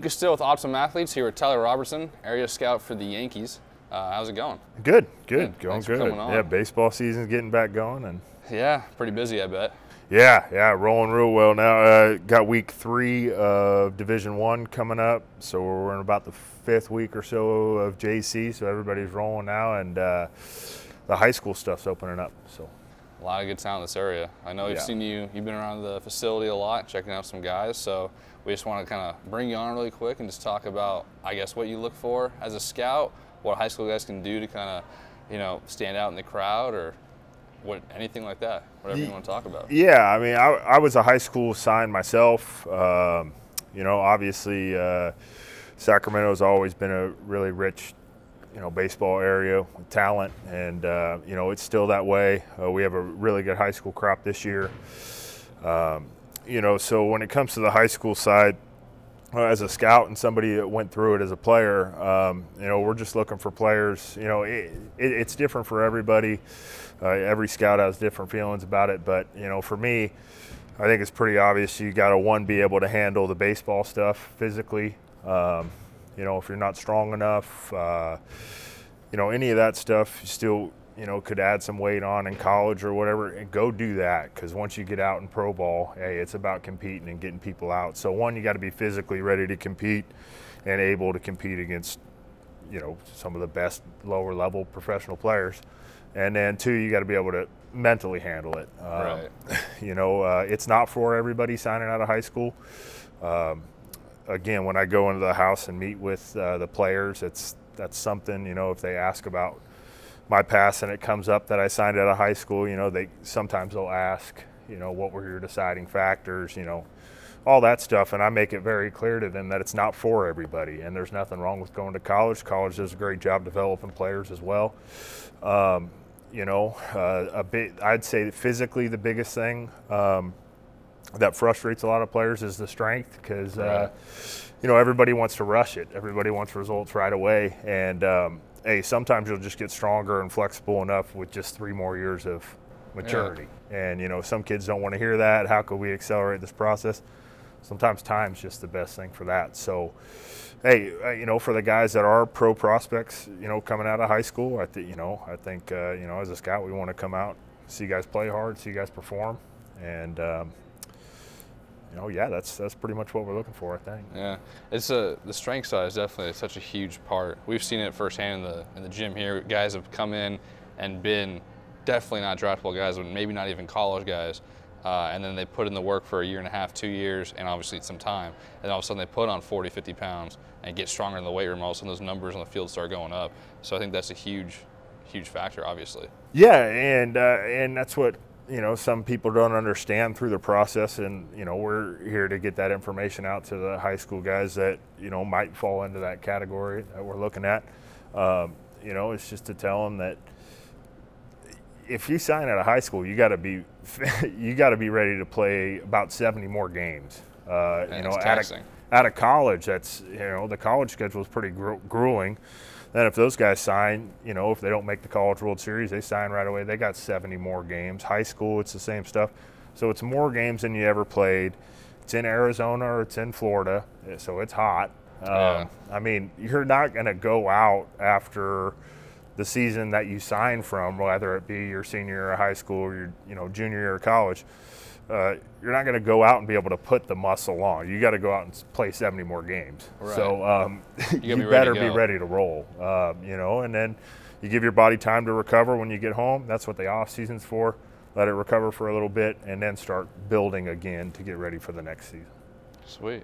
Lucas Still with Optimum Athletes here with Tyler Robertson, area scout for the Yankees. Uh, how's it going? Good, good, Good. going good. Yeah, baseball season's getting back going, and Yeah, pretty busy, I bet. yeah, yeah, rolling real well now. Uh, got week three of Division One coming up, so we're in about the fifth week or so of JC. So everybody's rolling now, and uh, the high school stuff's opening up. So A lot of good talent in this area. I know we've Yeah. seen you. You've been around the facility a lot, checking out some guys. So we just want to kind of bring you on really quick and just talk about, I guess, what you look for as a scout, what high school guys can do to kind of, you know, stand out in the crowd, or what anything like that. Whatever you want to talk about. Yeah, I mean, I, I was a high school sign myself. Um, you know, obviously, uh, Sacramento's always been a really rich, you know, baseball area talent, and uh, you know, it's still that way. Uh, we have a really good high school crop this year. Um, you know, so when it comes to the high school side, uh, as a scout and somebody that went through it as a player, um, you know, we're just looking for players. You know, it, it, it's different for everybody. Uh, every scout has different feelings about it, but you know, for me, I think it's pretty obvious you got to one be able to handle the baseball stuff physically. Um, you know, if you're not strong enough, uh, you know, any of that stuff, you still, you know, could add some weight on in college or whatever, and go do that. Because once you get out in pro ball, hey, it's about competing and getting people out. So one, you got to be physically ready to compete and able to compete against, you know, some of the best lower level professional players. And then two, you got to be able to mentally handle it. Um, Right. You know, uh, it's not for everybody signing out of high school. Um, again, when I go into the house and meet with uh, the players, it's that's something you know if they ask about my past and it comes up that I signed out of high school, you know, they sometimes they'll ask, you know, what were your deciding factors, you know, all that stuff, and I make it very clear to them that it's not for everybody, and there's nothing wrong with going to college. College does a great job developing players as well. Um, you know, uh, a bit. I'd say physically the biggest thing. Um, that frustrates a lot of players is the strength because uh, you know everybody wants to rush it. Everybody wants results right away. And um, hey sometimes you'll just get stronger and flexible enough with just three more years of maturity. And you know some kids don't want to hear that. How could we accelerate this process? Sometimes time's just the best thing for that. So hey uh, you know for the guys that are pro prospects you know coming out of high school i think you know i think uh, you know as a scout we want to come out see you guys play hard see you guys perform. And um, know, yeah, that's that's pretty much what we're looking for, I think. Yeah, it's a the strength side is definitely such a huge part. We've seen it firsthand in the in the gym here. Guys have come in and been definitely not draftable guys, but maybe not even college guys. Uh, and then they put in the work for a year and a half, two years, and obviously some time. And all of a sudden they put on 40, 50 pounds and get stronger in the weight room. All of a sudden those numbers on the field start going up. So I think that's a huge, huge factor, obviously. Yeah, and uh, and that's what you know some people don't understand through the process, and you know we're here to get that information out to the high school guys that you know might fall into that category that we're looking at. Um, you know, it's just to tell them that if you sign out of high school, you got to be you got to be ready to play about 70 more games. Uh, you know, of, taxing. out of college, that's you know the college schedule is pretty gru- grueling. Then if those guys sign, you know, if they don't make the College World Series, they sign right away. They got 70 more games. High school, it's the same stuff. So it's more games than you ever played. It's in Arizona or it's in Florida, so it's hot. Yeah. Um, I mean, you're not going to go out after the season that you sign from, whether it be your senior year of high school or your you know junior year of college. Uh, you're not going to go out and be able to put the muscle on. You got to go out and play 70 more games. So um, you, be ready better be ready to roll. Um, you know, and then you give your body time to recover when you get home. That's what the off season's for. Let it recover for a little bit, and then start building again to get ready for the next season. Sweet.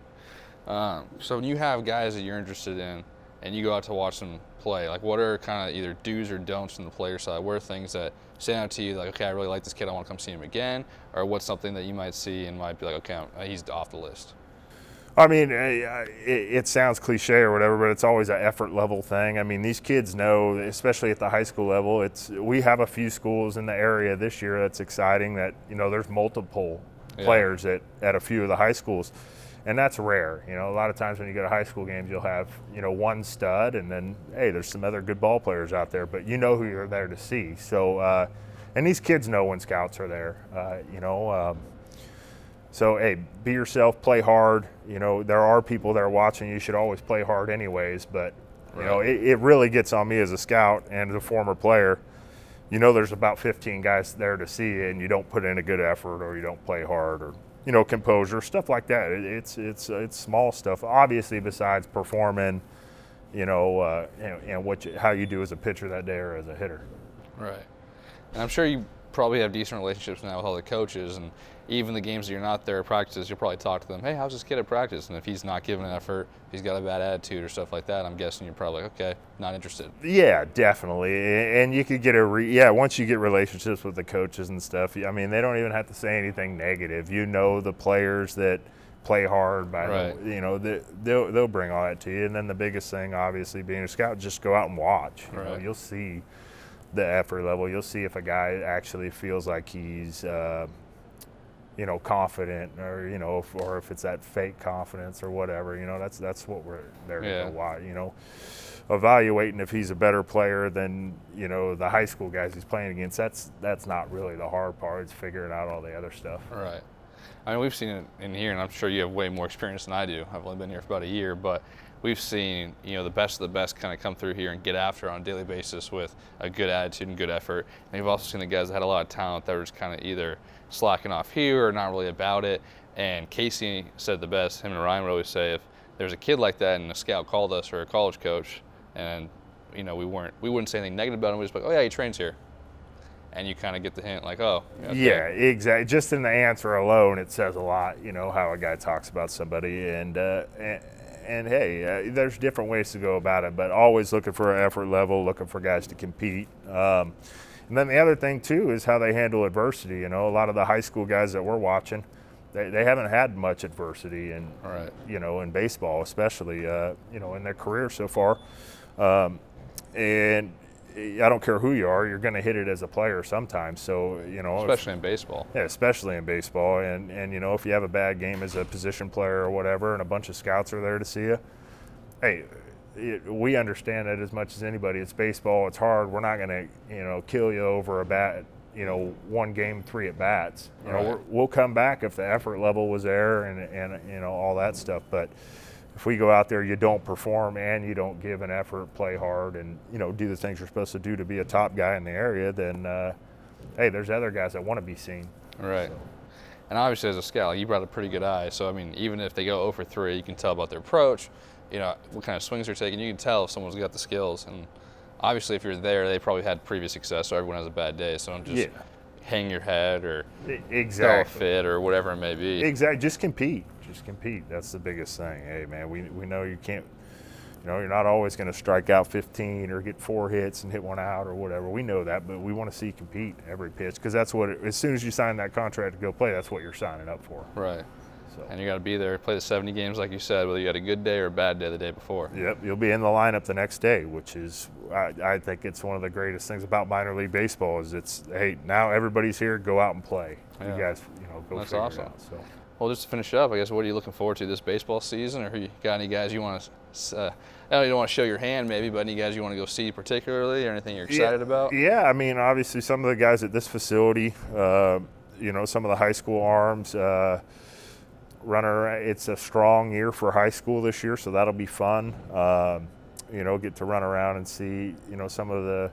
Um, so when you have guys that you're interested in, and you go out to watch them play, like what are kind of either do's or don'ts from the player side? What are things that stand out to you, like okay, I really like this kid, I want to come see him again, or what's something that you might see and might be like, okay, he's off the list. I mean, uh, it, it sounds cliche or whatever, but it's always an effort level thing. I mean, these kids know, especially at the high school level, it's we have a few schools in the area this year that's exciting. That you know, there's multiple Yeah. players at at a few of the high schools, and that's rare. You know, a lot of times when you go to high school games, you'll have you know one stud, and then hey, there's some other good ball players out there, but you know who you're there to see. So, uh, and these kids know when scouts are there. Uh, you know. Um, So hey, be yourself, play hard. You know, there are people that are watching. You should always play hard, anyways. But you know, it, it really gets on me as a scout and as a former player. You know, there's about 15 guys there to see and you don't put in a good effort, or you don't play hard, or you know, composure, stuff like that. It, it's it's it's small stuff. Obviously, besides performing, you know, uh, and, and what you, how you do as a pitcher that day or as a hitter. Right. And I'm sure you probably have decent relationships now with all the coaches, and even the games that you're not there at practices, you'll probably talk to them. Hey, how's this kid at practice? And if he's not giving an effort, he's got a bad attitude or stuff like that, I'm guessing you're probably like, okay, not interested. Yeah, definitely. And you could get a re- yeah. Once you get relationships with the coaches and stuff, I mean, they don't even have to say anything negative. You know the players that play hard by Right. you know they, they'll they'll bring all that to you. And then the biggest thing, obviously, being a scout, just go out and watch. you know you'll see the effort level. You'll see if a guy actually feels like he's. Uh, you know, confident, or you know, if, or if it's that fake confidence or whatever, you know, that's that's what we're there Yeah. to watch. You know, evaluating if he's a better player than you know the high school guys he's playing against. That's that's not really the hard part. It's figuring out all the other stuff. Right. I mean, we've seen it in here, and I'm sure you have way more experience than I do. I've only been here for about a year, but we've seen you know the best of the best kind of come through here and get after on a daily basis with a good attitude and good effort. And we've also seen the guys that had a lot of talent that were just kind of either slacking off here or not really about it. And Casey said the best. Him and Ryan would always say if there's a kid like that and a scout called us or a college coach, and you know we weren't we wouldn't say anything negative about him. We just like, oh yeah, he trains here. And you kind of get the hint, like, oh, okay. Yeah, exactly. Just in the answer alone, it says a lot. You know how a guy talks about somebody, and uh, and, and hey, uh, there's different ways to go about it, but always looking for an effort level, looking for guys to compete. Um, and then the other thing too is how they handle adversity. You know, a lot of the high school guys that we're watching, they, they haven't had much adversity, and Right. you know, in baseball especially, uh, you know, in their career so far. Um, and I don't care who you are, you're going to hit it as a player sometimes. So you know, if- especially in baseball. yeah, especially in baseball. And, and, you know, if you have a bad game as a position player or whatever, and a bunch of scouts are there to see you, hey, it, we understand that as much as anybody. It's baseball, it's hard. We're not going to, you know, kill you over a bat, you know, one game, three at bats. You know, Right. we're, we'll come back if the effort level was there and, and, you know, all that stuff. But if we go out there, you don't perform and you don't give an effort, play hard, and, you know, do the things you're supposed to do to be a top guy in the area, then, uh, hey, there's other guys that want to be seen. Right. And obviously, as a scout, you brought a pretty good eye. So, I mean, even if they go 0 for 3, you can tell about their approach, you know, what kind of swings they're taking. You can tell if someone's got the skills. And obviously, if you're there, they probably had previous success, so everyone has a bad day. So don't just Yeah. hang your head or E- throw a Exactly. fit or whatever it may be. Exactly. Just compete. Just compete. That's the biggest thing. Hey, man, we, we know you can't, you know, you're not always going to strike out 15 or get four hits and hit one out or whatever. We know that, but we want to see you compete every pitch because that's what, it, as soon as you sign that contract to go play, that's what you're signing up for. Right. So, And you got to be there, play the 70 games, like you said, whether you had a good day or a bad day the day before. yep, you'll be in the lineup the next day, which is, I, I think it's one of the greatest things about minor league baseball is it's, hey, now everybody's here, go out and play. Yeah. You guys, you know, go That's awesome. out. So. Well, just to finish up, I guess, what are you looking forward to this baseball season? Or you got any guys you want to, uh, I know you don't want to show your hand maybe, but any guys you want to go see particularly or anything you're excited yeah, about? Yeah, I mean, obviously, some of the guys at this facility, uh, you know, some of the high school arms, uh, runner. It's a strong year for high school this year, so that'll be fun. Um, you know, get to run around and see, you know, some of the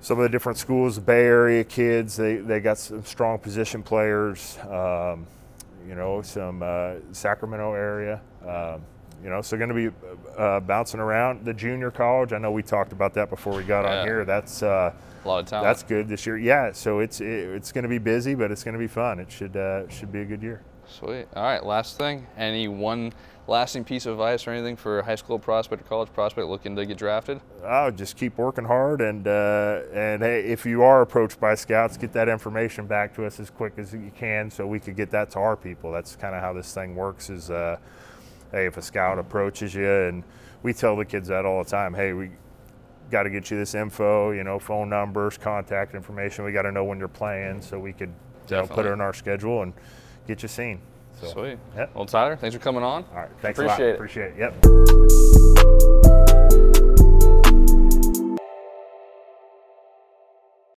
some of the different schools, the Bay Area kids. They they got some strong position players. Um, you know, some uh, Sacramento area. Um, you know, so going to be uh, bouncing around the junior college. I know we talked about that before we got Yeah. on here. That's uh, A lot of talent. that's good this year. Yeah, so it's it, it's going to be busy, but it's going to be fun. It should uh, should be a good year. Sweet. All right, last thing. Any one lasting piece of advice or anything for a high school prospect or college prospect looking to get drafted? Oh, just keep working hard, and uh, and hey, if you are approached by scouts, get that information back to us as quick as you can, so we could get that to our people. That's kind of how this thing works. Is uh, hey, if a scout approaches you, and we tell the kids that all the time. Hey, we got to get you this info. You know, phone numbers, contact information. We got to know when you're playing, so we could you know, put it in our schedule and get you seen. So, Sweet. Yep. Well, Tyler, thanks for coming on. All right. Thanks Appreciate a lot. it. Appreciate it. Yep.